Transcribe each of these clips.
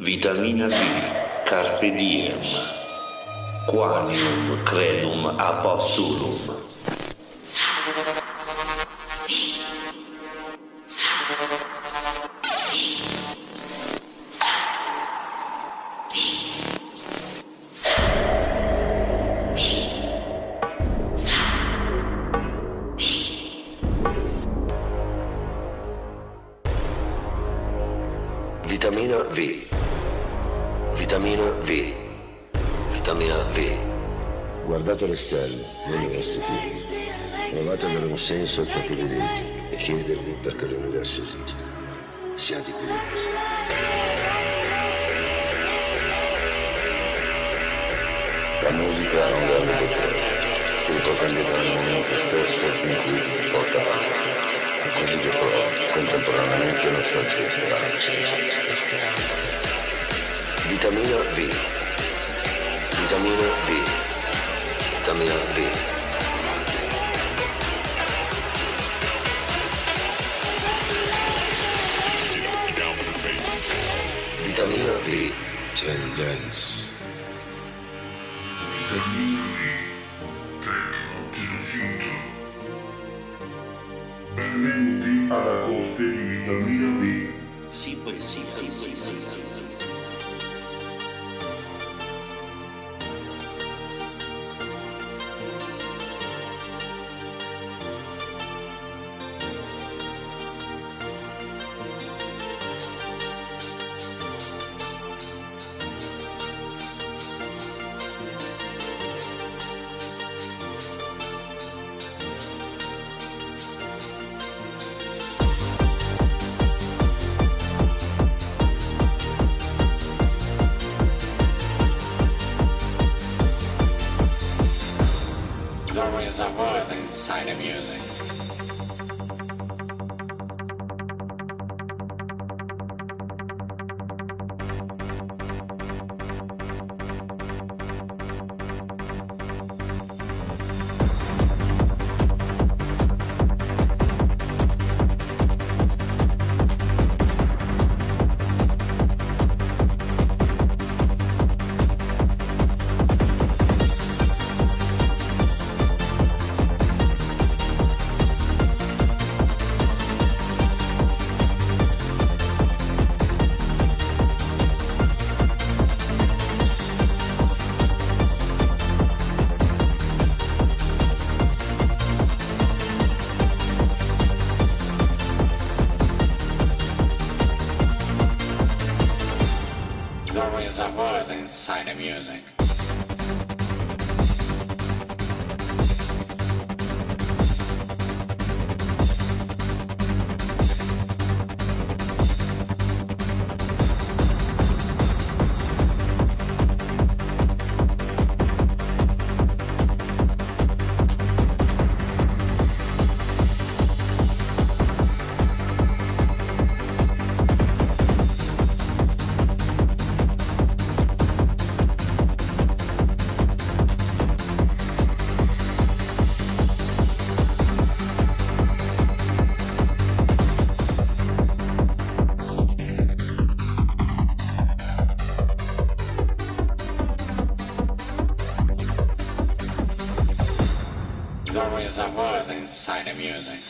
Vitamina B, Carpe Diem. Quanium Credum Apostolum. Musica un grande potere, che indietro nel momento stesso fin qui porta avanti. Così che però contemporaneamente nostalgia e speranza. Vitamina V. Vitamina V. Vitamina V. Vitamina V. Tendenza. Benvenuti alla corte di vitamina B. Sì, sì, sì, sì, the music. are worth inside of music.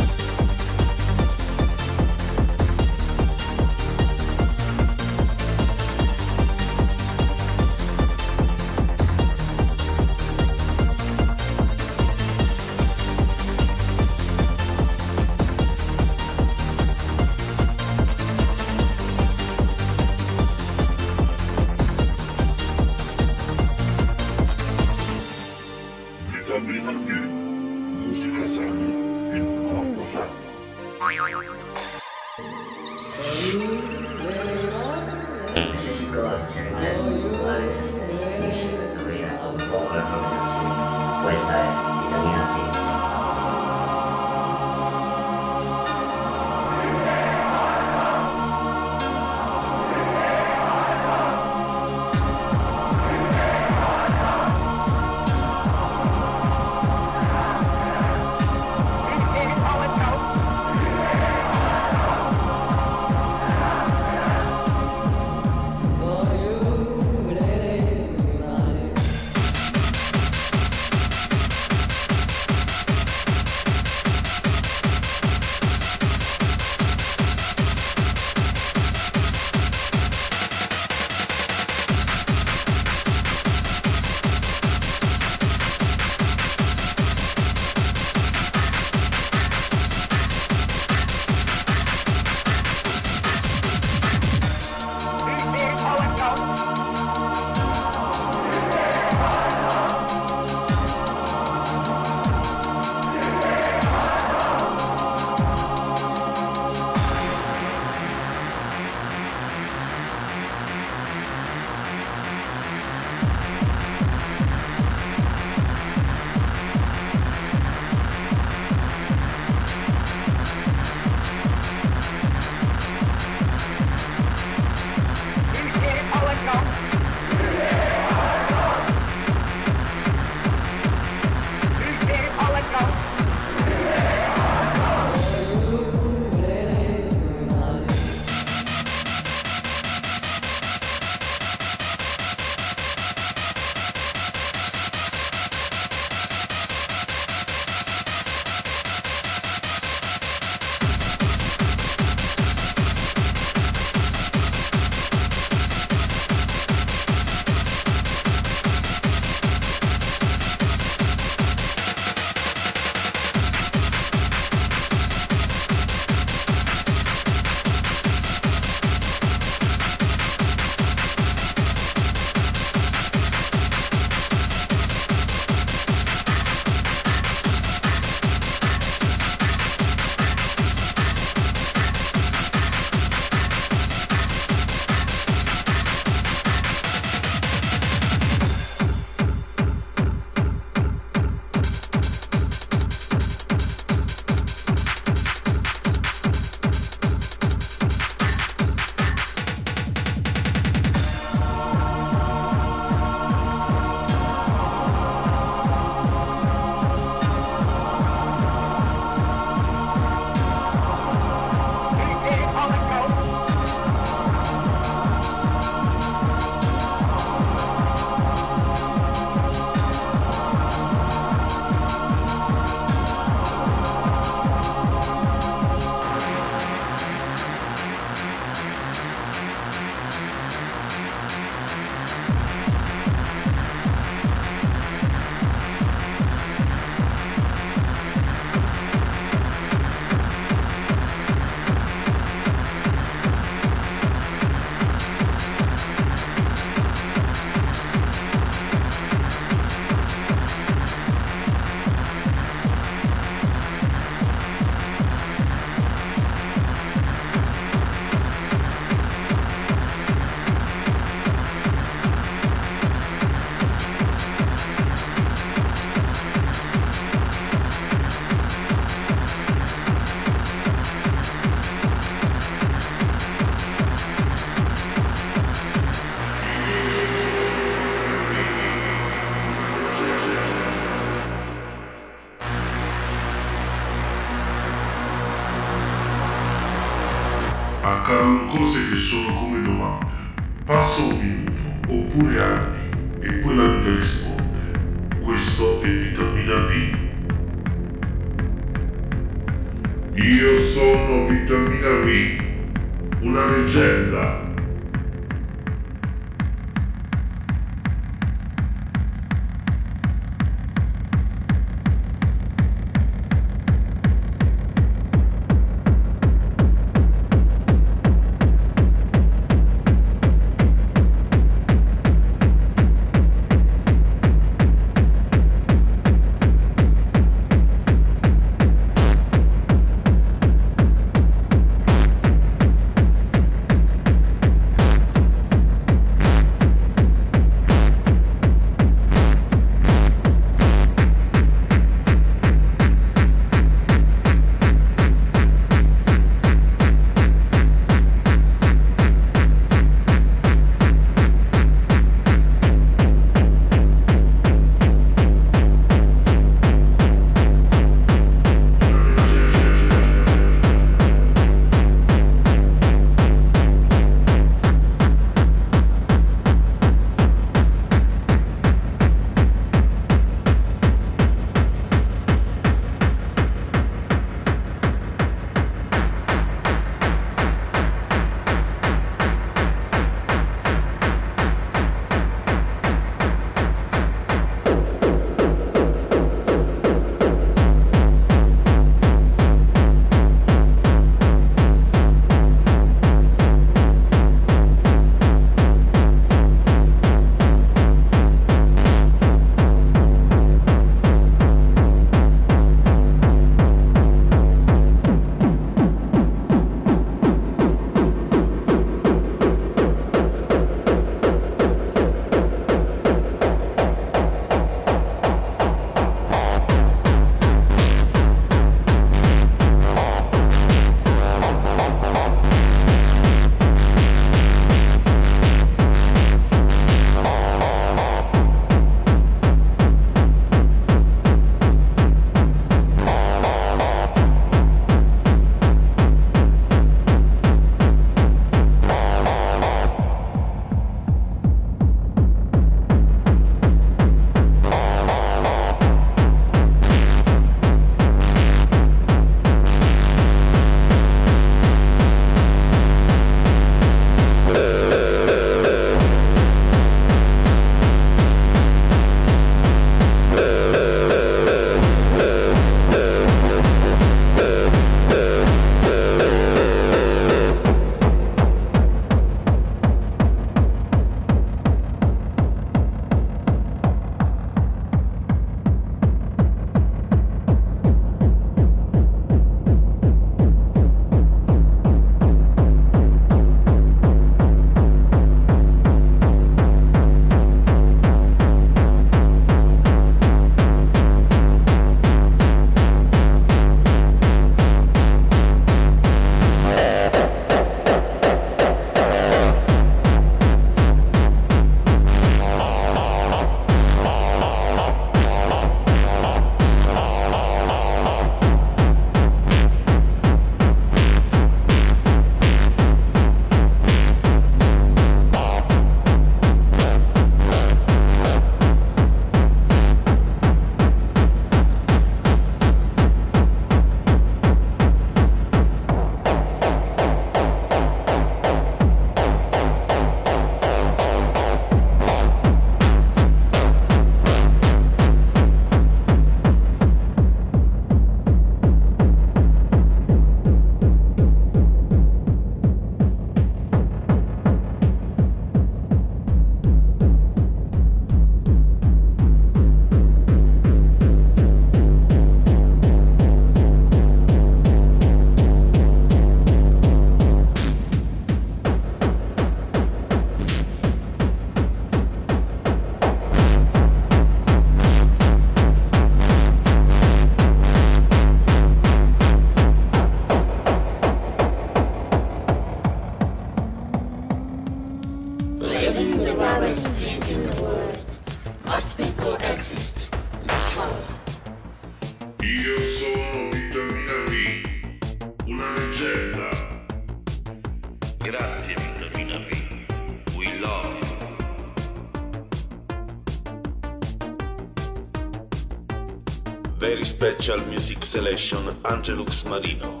Selection Angelux Marino.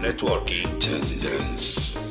Networking. Tendence.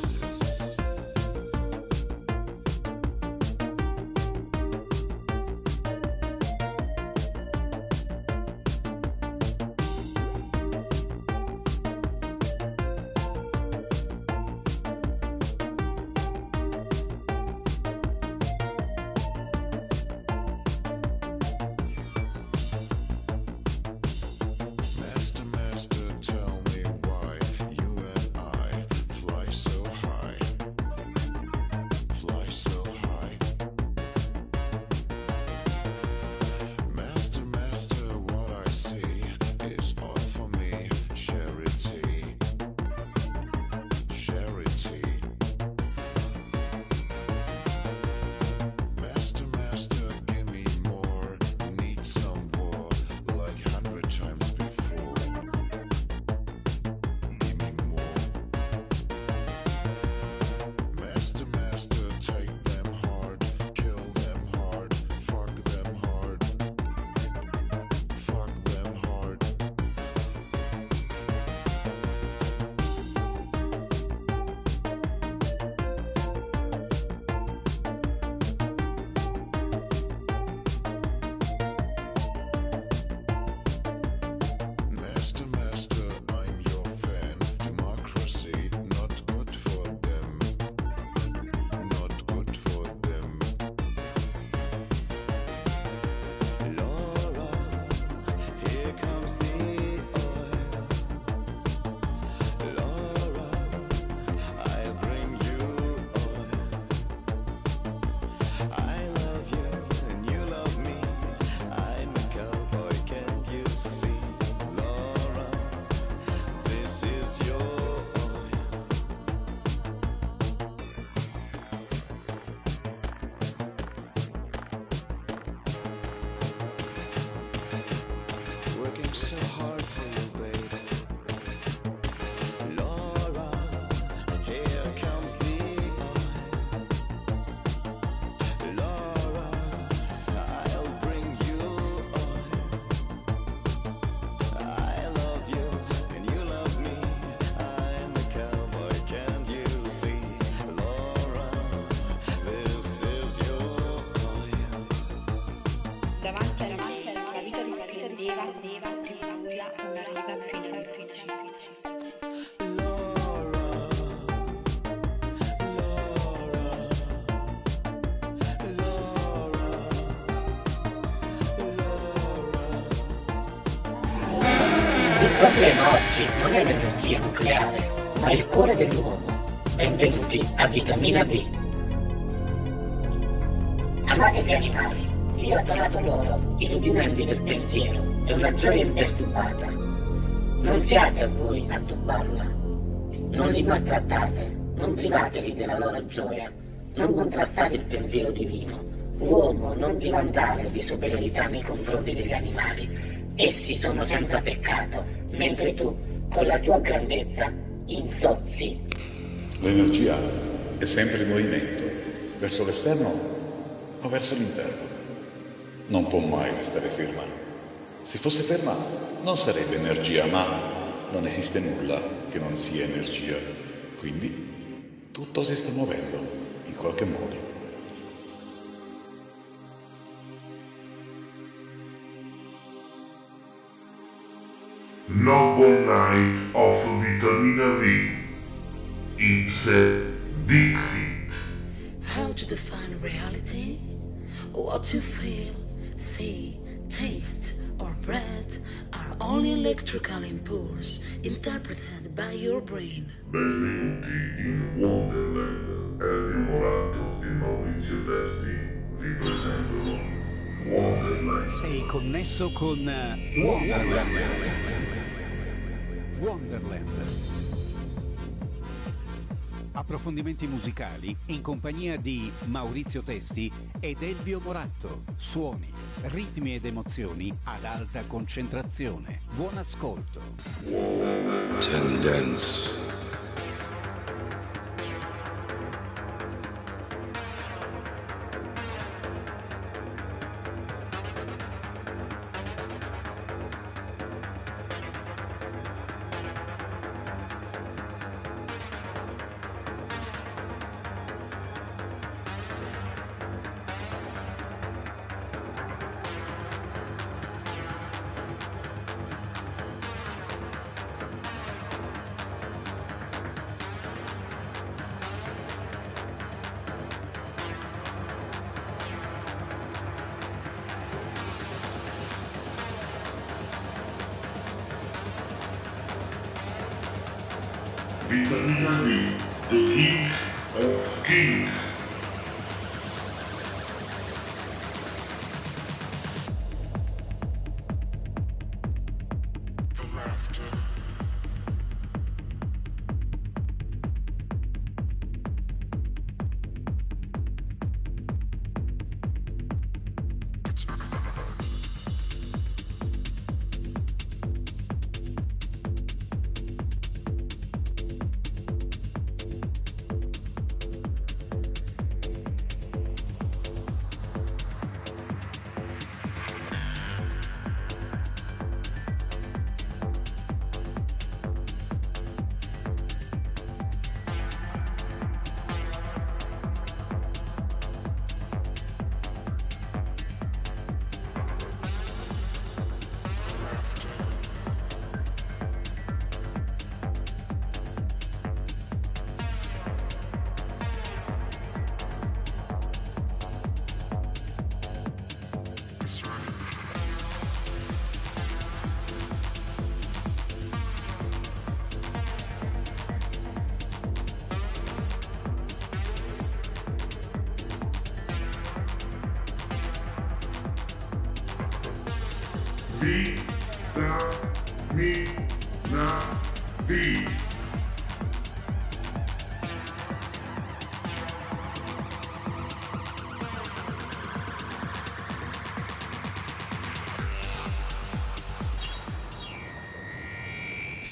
Problema oggi non è l'energia nucleare, ma il cuore dell'uomo. Benvenuti a Vitamina B. Amate gli animali, vi ho donato loro, i rudimenti del pensiero e una gioia imperturbata. Non siate a voi a turbarla. Non li maltrattate, non privatevi della loro gioia, non contrastate il pensiero divino. Uomo, non ti vantare di superiorità nei confronti degli animali. Essi sono senza peccato, mentre tu, con la tua grandezza, insozzi. L'energia è sempre in movimento, verso l'esterno o verso l'interno. Non può mai restare ferma. Se fosse ferma non sarebbe energia, ma non esiste nulla che non sia energia. Quindi tutto si sta muovendo in qualche modo. Noble knight of Vitamina V. Ipse Dixit. How to define reality? What you feel, see, taste, or breath are only electrical impulses interpreted by your brain. Benvenuti in Wonderland. Elvio Morato e Maurizio Testi vi presentano Wonderland. Sei connesso con eh, Wonderland. Wonderland. Approfondimenti musicali in compagnia di Maurizio Testi ed Elvio Moratto. Suoni, ritmi ed emozioni ad alta concentrazione. Buon ascolto. Tendence.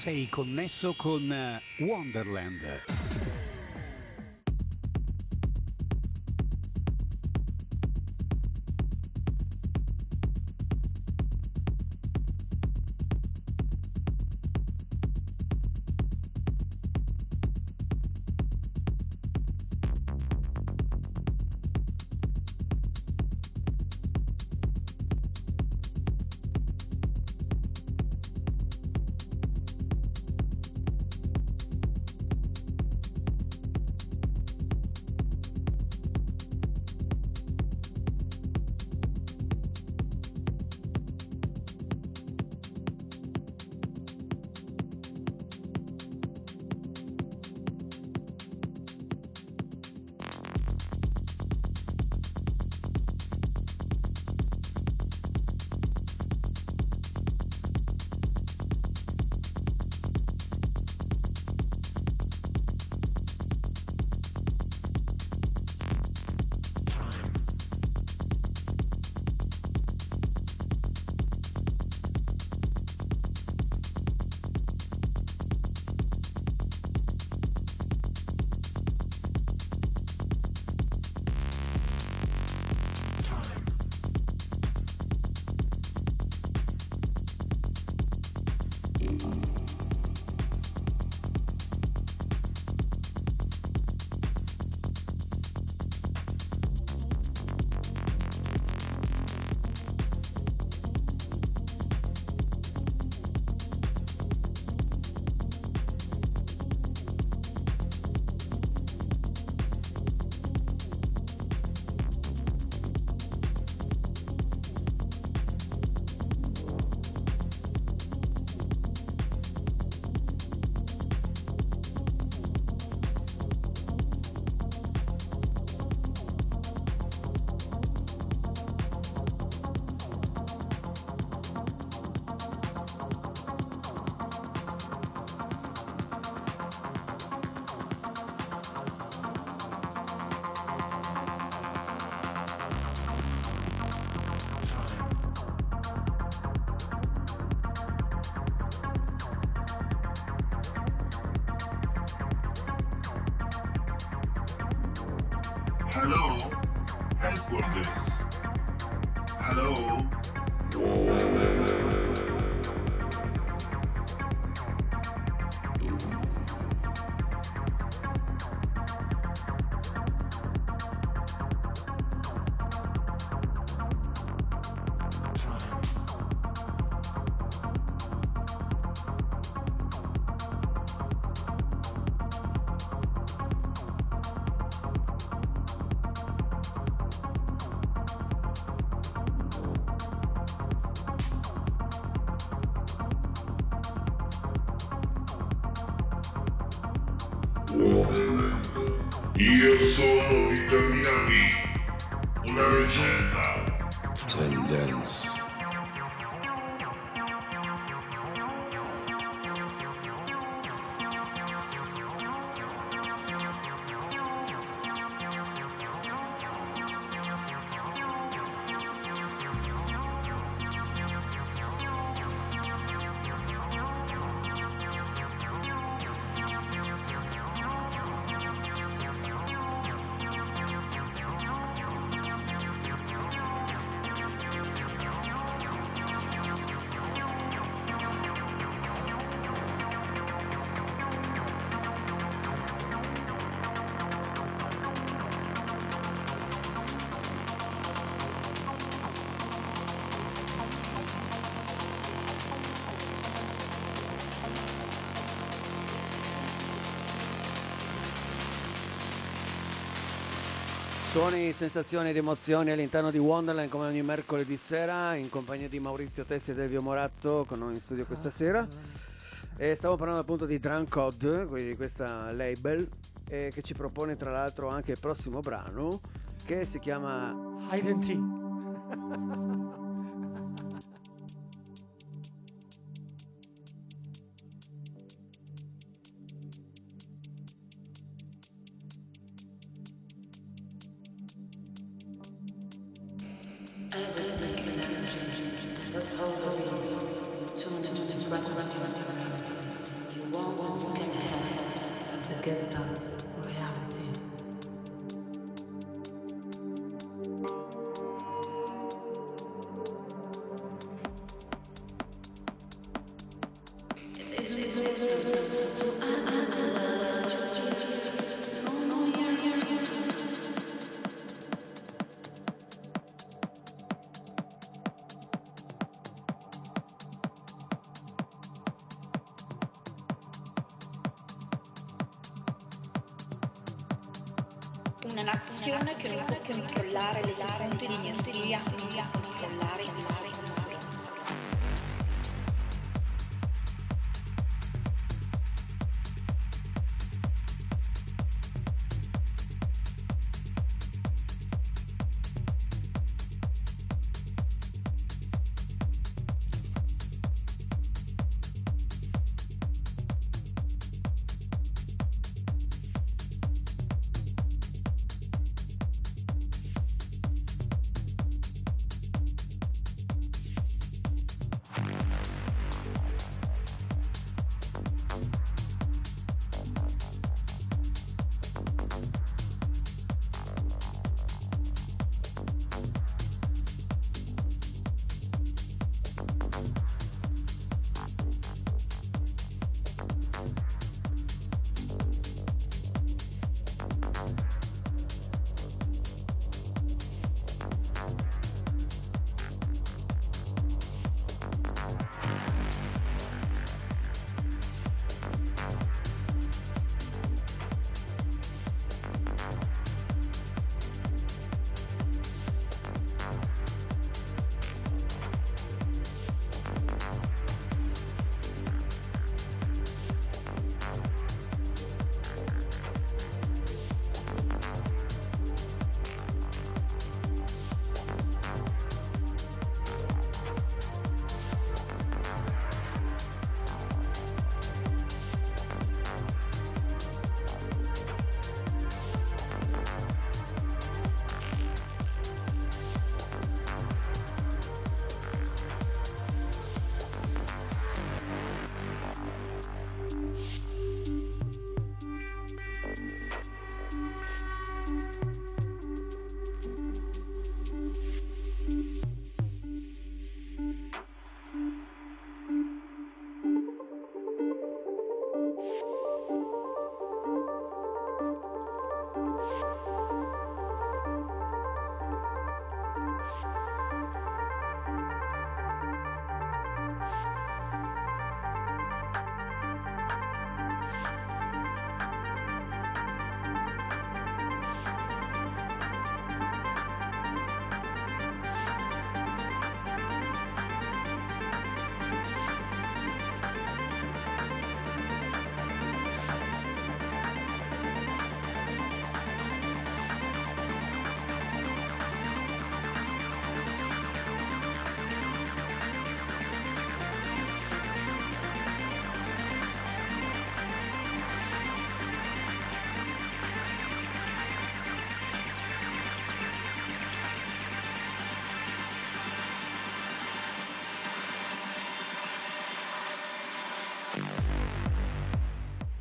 Sei connesso con eh, Wonderland. Io sono vitamina V, una leggenda. Tendenza. Suoni, sensazioni ed emozioni all'interno di Wonderland come ogni mercoledì sera in compagnia di Maurizio Testi e Delvio Moratto con noi in studio questa sera. E stavo parlando appunto di Drunk Code, quindi di questa label eh, che ci propone tra l'altro anche il prossimo brano che si chiama Tea.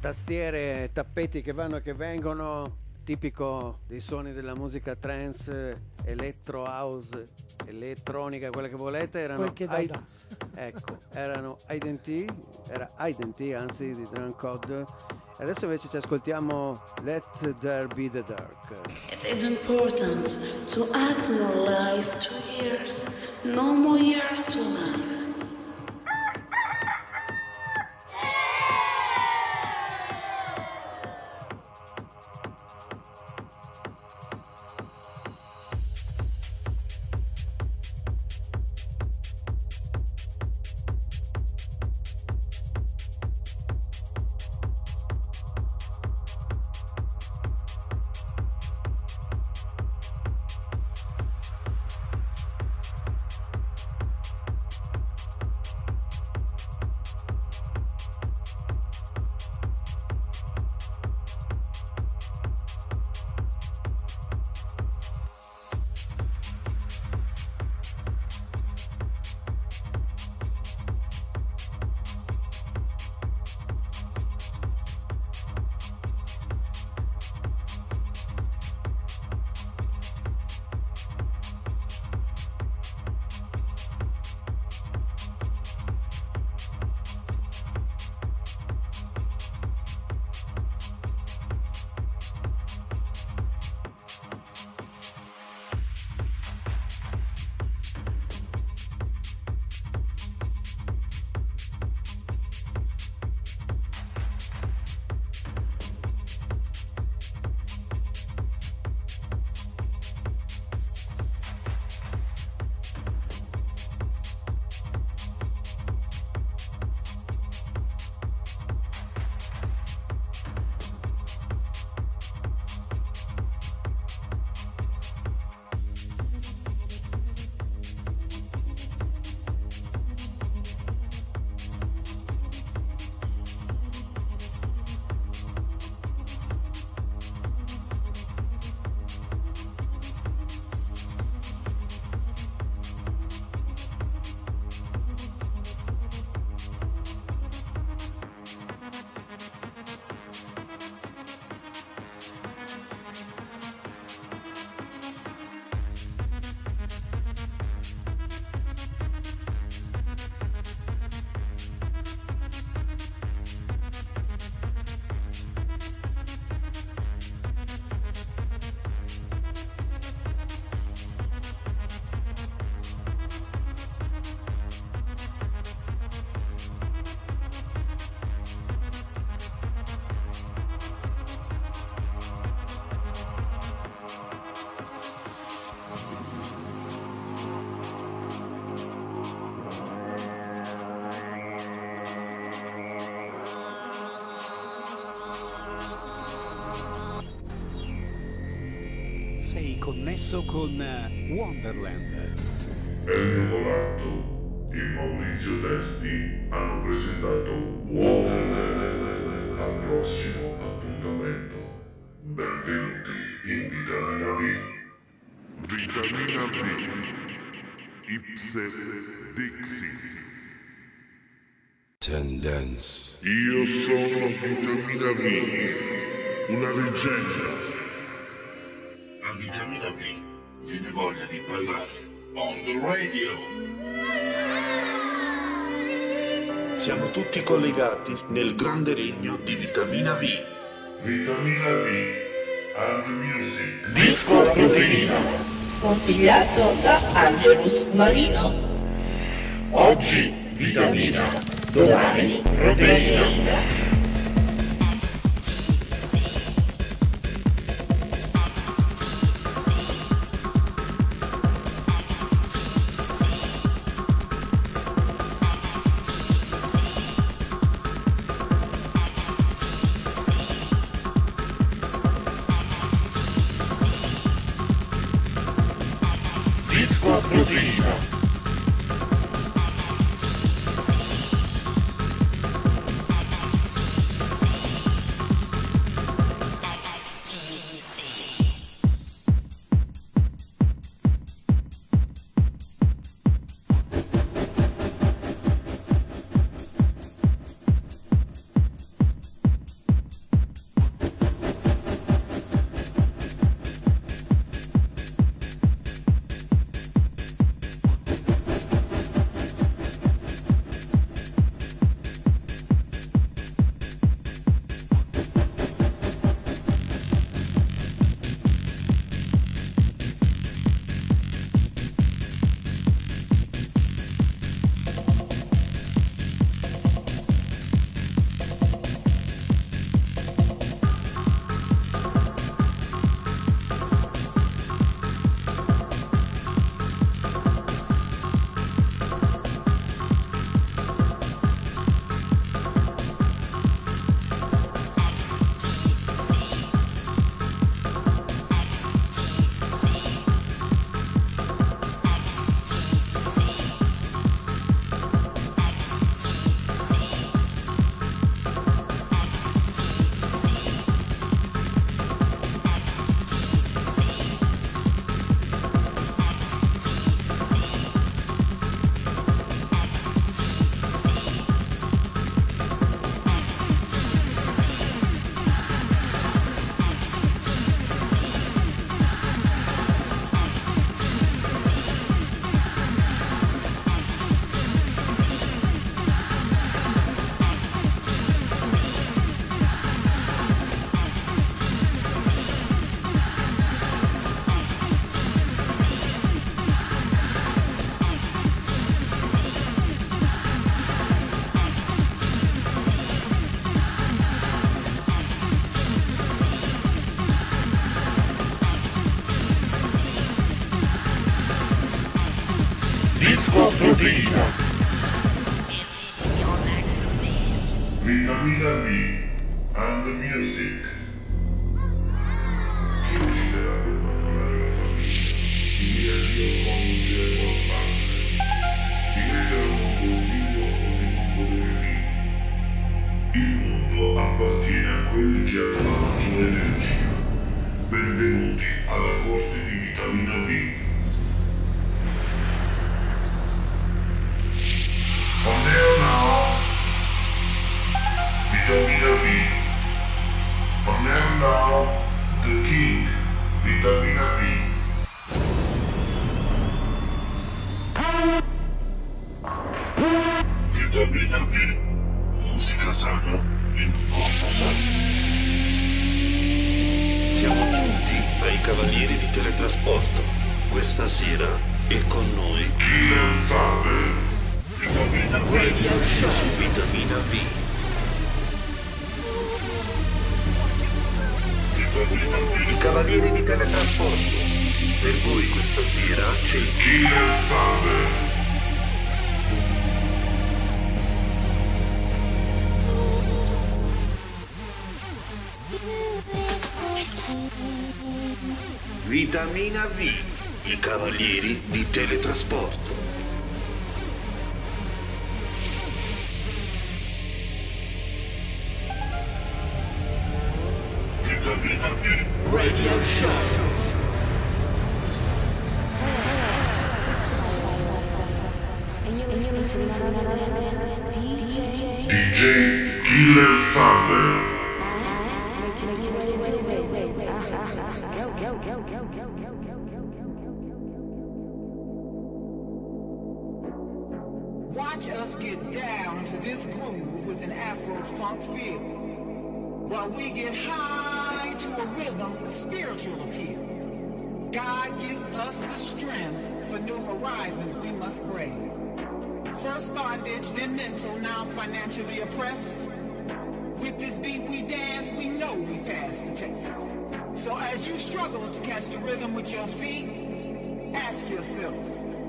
Tastiere, tappeti che vanno e che vengono, tipico dei suoni della musica trance, electro house, elettronica, quella che volete, erano che I- ecco, erano Identity, era Identity anzi di Drunk Code. Adesso invece ci ascoltiamo Let There Be the Dark. It is important to add more life to years, no more years to life. Sei connesso con eh, Wonderland. Elio Moratto e Maurizio Testi hanno presentato Wonderland al prossimo appuntamento. Benvenuti in Vitamina V. Vitamina V. Ipse Dixis. Tendence. Io sono Vitamina V, una leggenda. Voglia di ballare on the radio. Siamo tutti collegati nel grande regno di Vitamina V. Vitamina V and Music. Disco Proteina. Consigliato da Angelus Marino. Oggi vitamina, Domani proteina. Siamo giunti ai Cavalieri di Teletrasporto. Questa sera è con noi Vitamina B. Radio su Vitamina V. I Cavalieri di Teletrasporto. Per voi questa sera c'è il Vitamina V. I Cavalieri di Teletrasporto. Watch us get down to this groove with an Afro funk feel. While we get high to a rhythm with spiritual appeal. God gives us the strength for new horizons we must brave. First bondage, then mental, now financially oppressed. With this beat we dance, we know we passed the test. So as you struggle to catch the rhythm with your feet, ask yourself,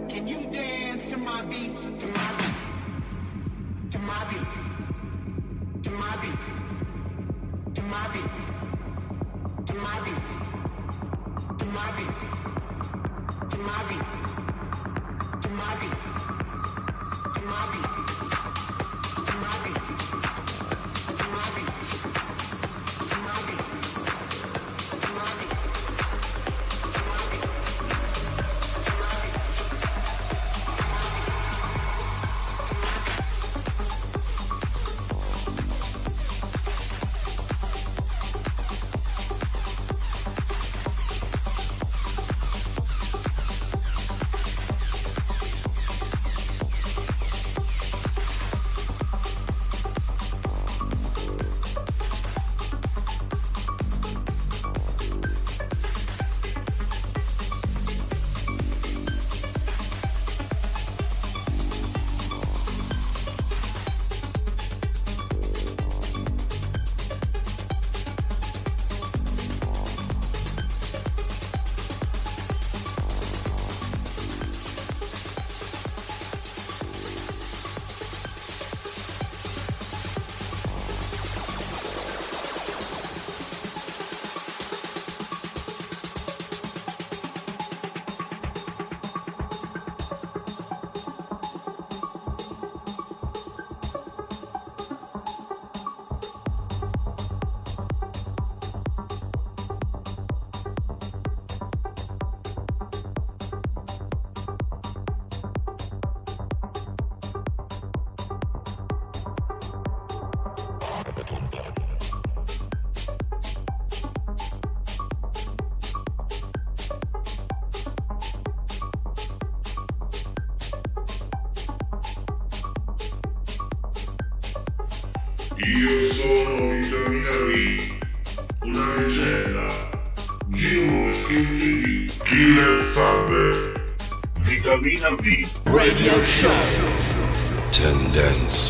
can you dance to my beat, to my beat, to my beat, to my beat, to my beat, to my beat, to my beat, to my beat, to my beat, to my beat, to my beat, Io sono Vitamina B, una leggenda. Giuro di Killer Fame. Vitamina B. Radio Show. Tendence.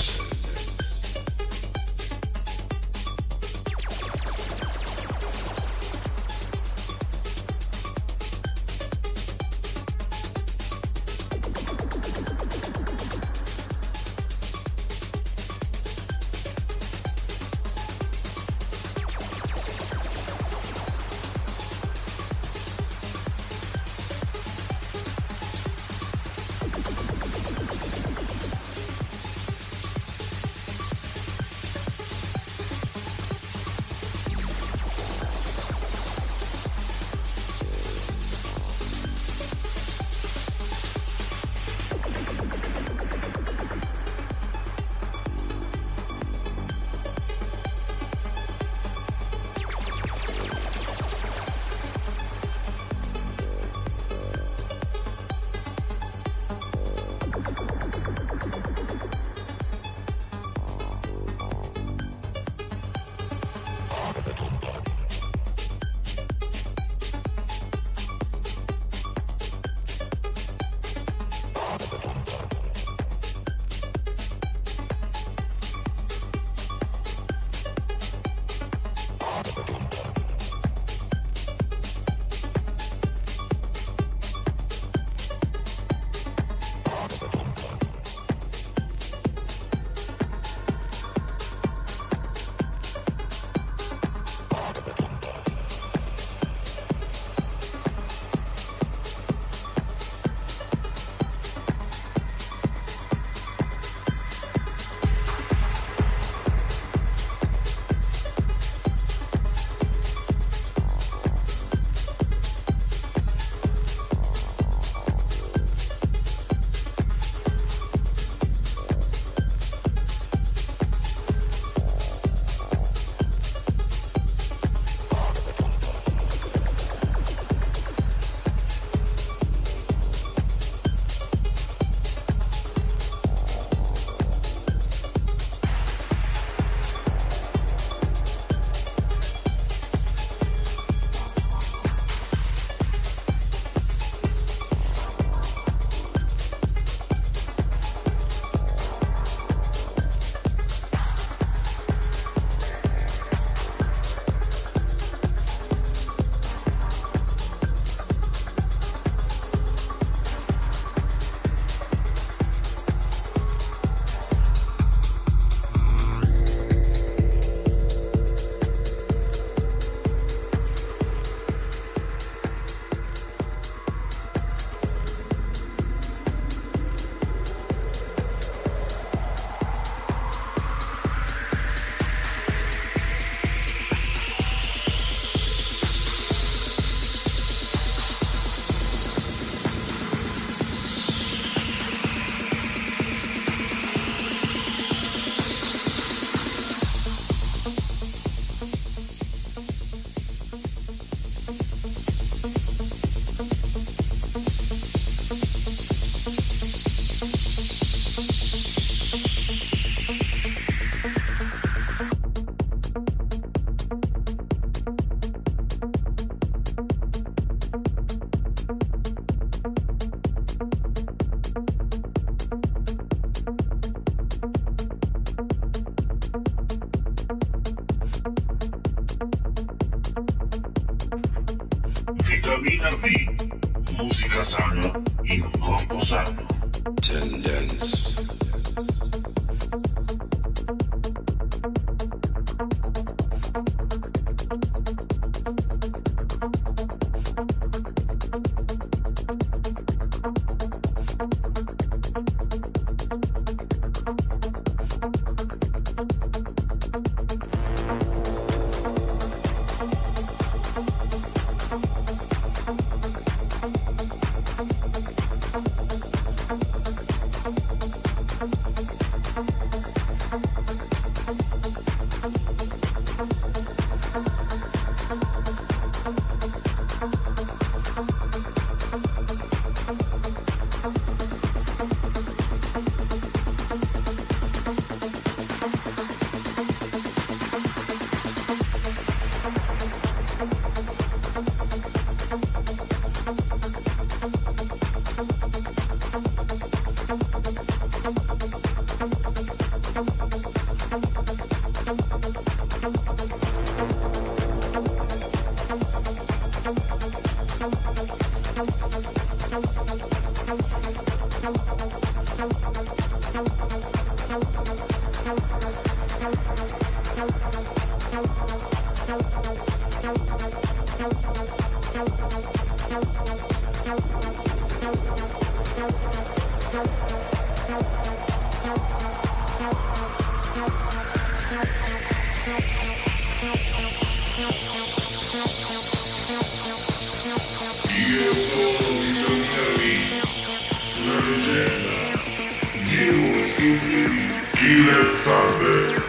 Io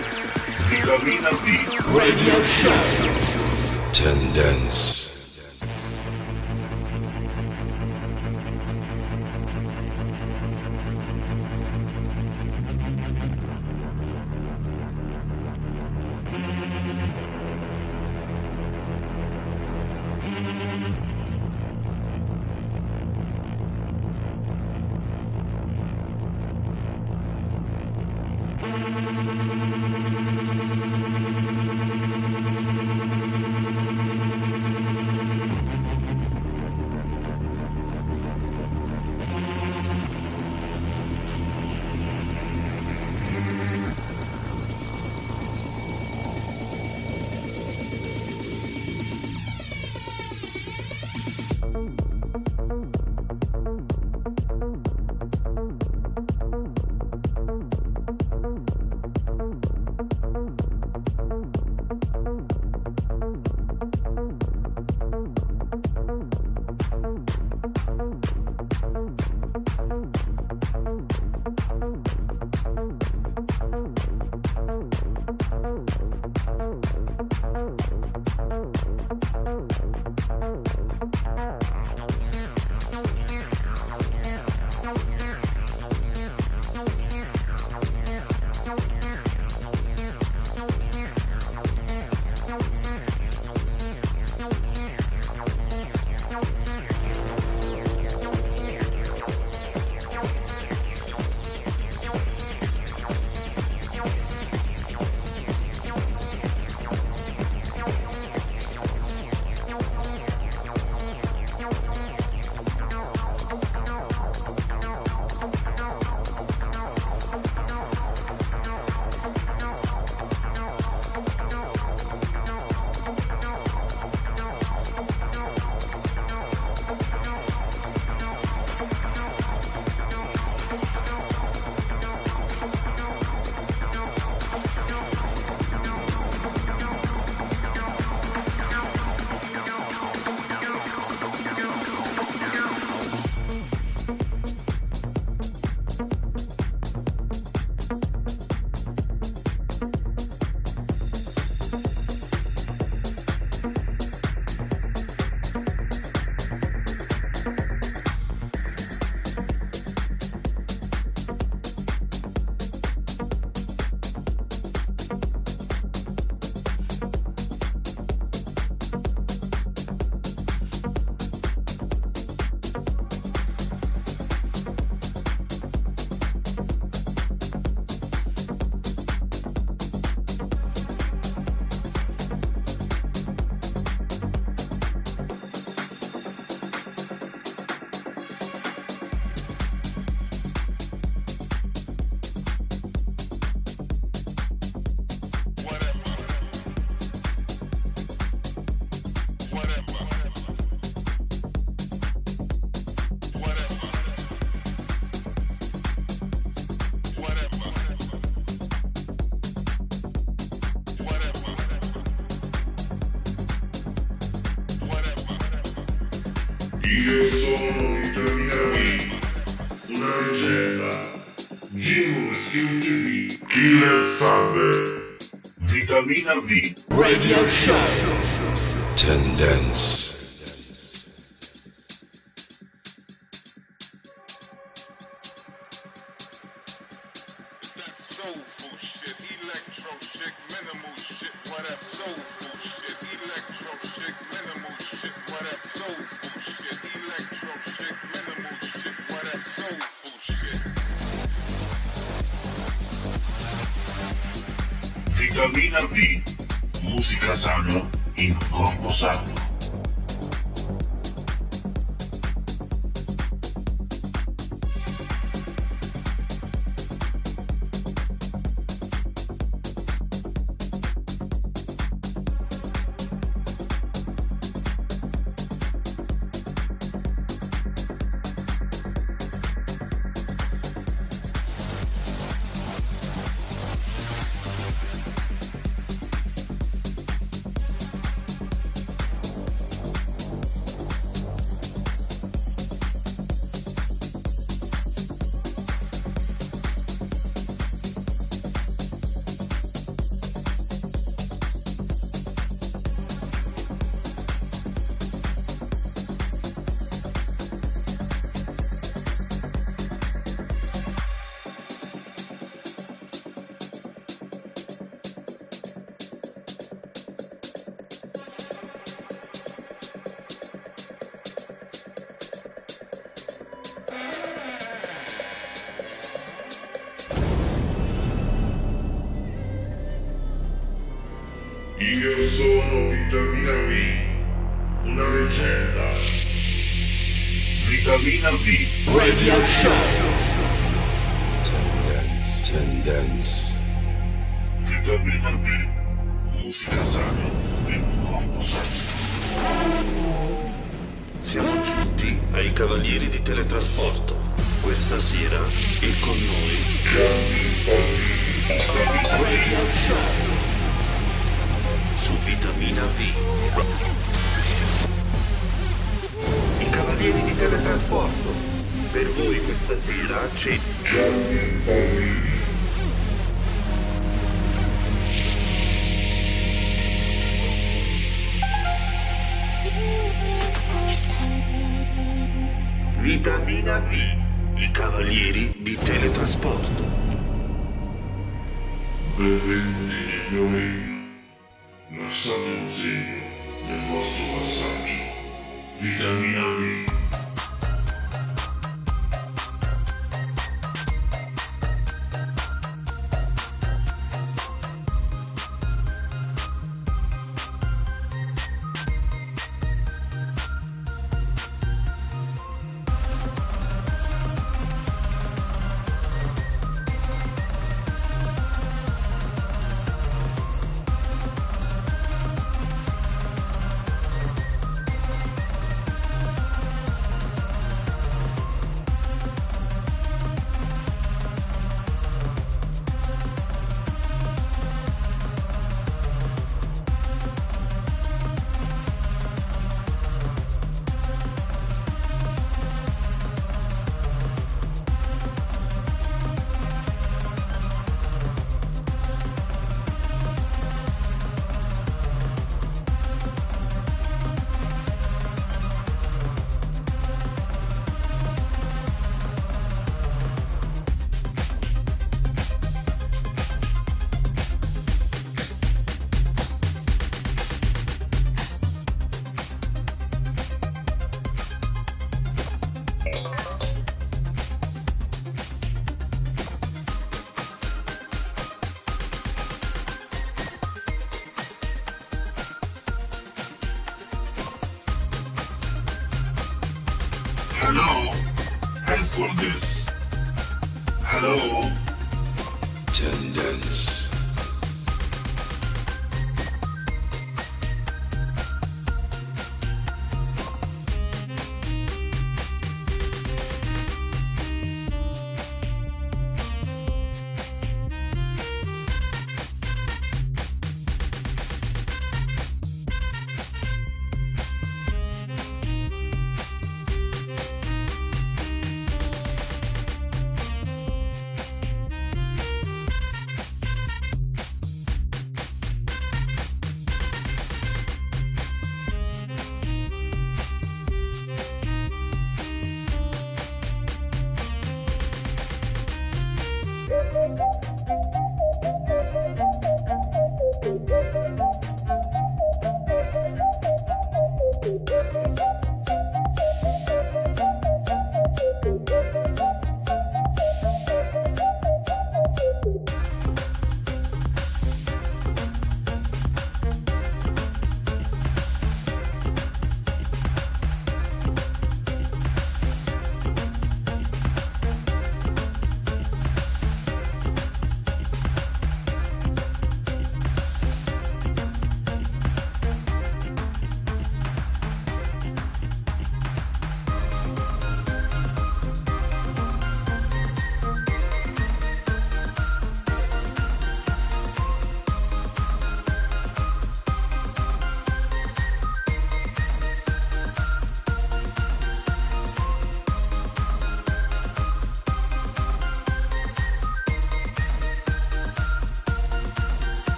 Radio Show. Tendence. Vitamina V. Radio Show. Tendence. Vitamina V, una leggenda. Vitamina V. Radio Show. Tendence. Tendence. Vitamina V. Musica sana in un corpo sano. Siamo giunti ai Cavalieri di Teletrasporto. Questa sera è con noi Radio Show su Vitamina V. I Cavalieri di Teletrasporto. Per voi questa sera c'è Vitamina V. I Cavalieri di Teletrasporto.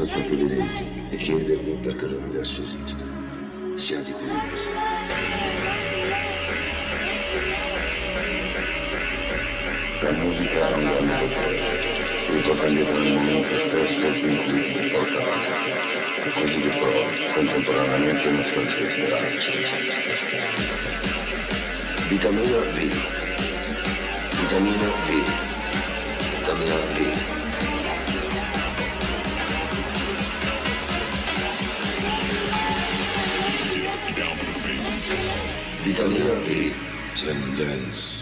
Un senso a ciò che vedete e chiedervi perché l'universo esiste. Siate curiosi. La musica ha un grande. Tutto prendete nel momento stesso il principio di porta avanti. Così che poi, contemporaneamente, nostalgia e speranza. Vitamina V. Vitamina V. Vitamina V. Vitamina V. Tendenza.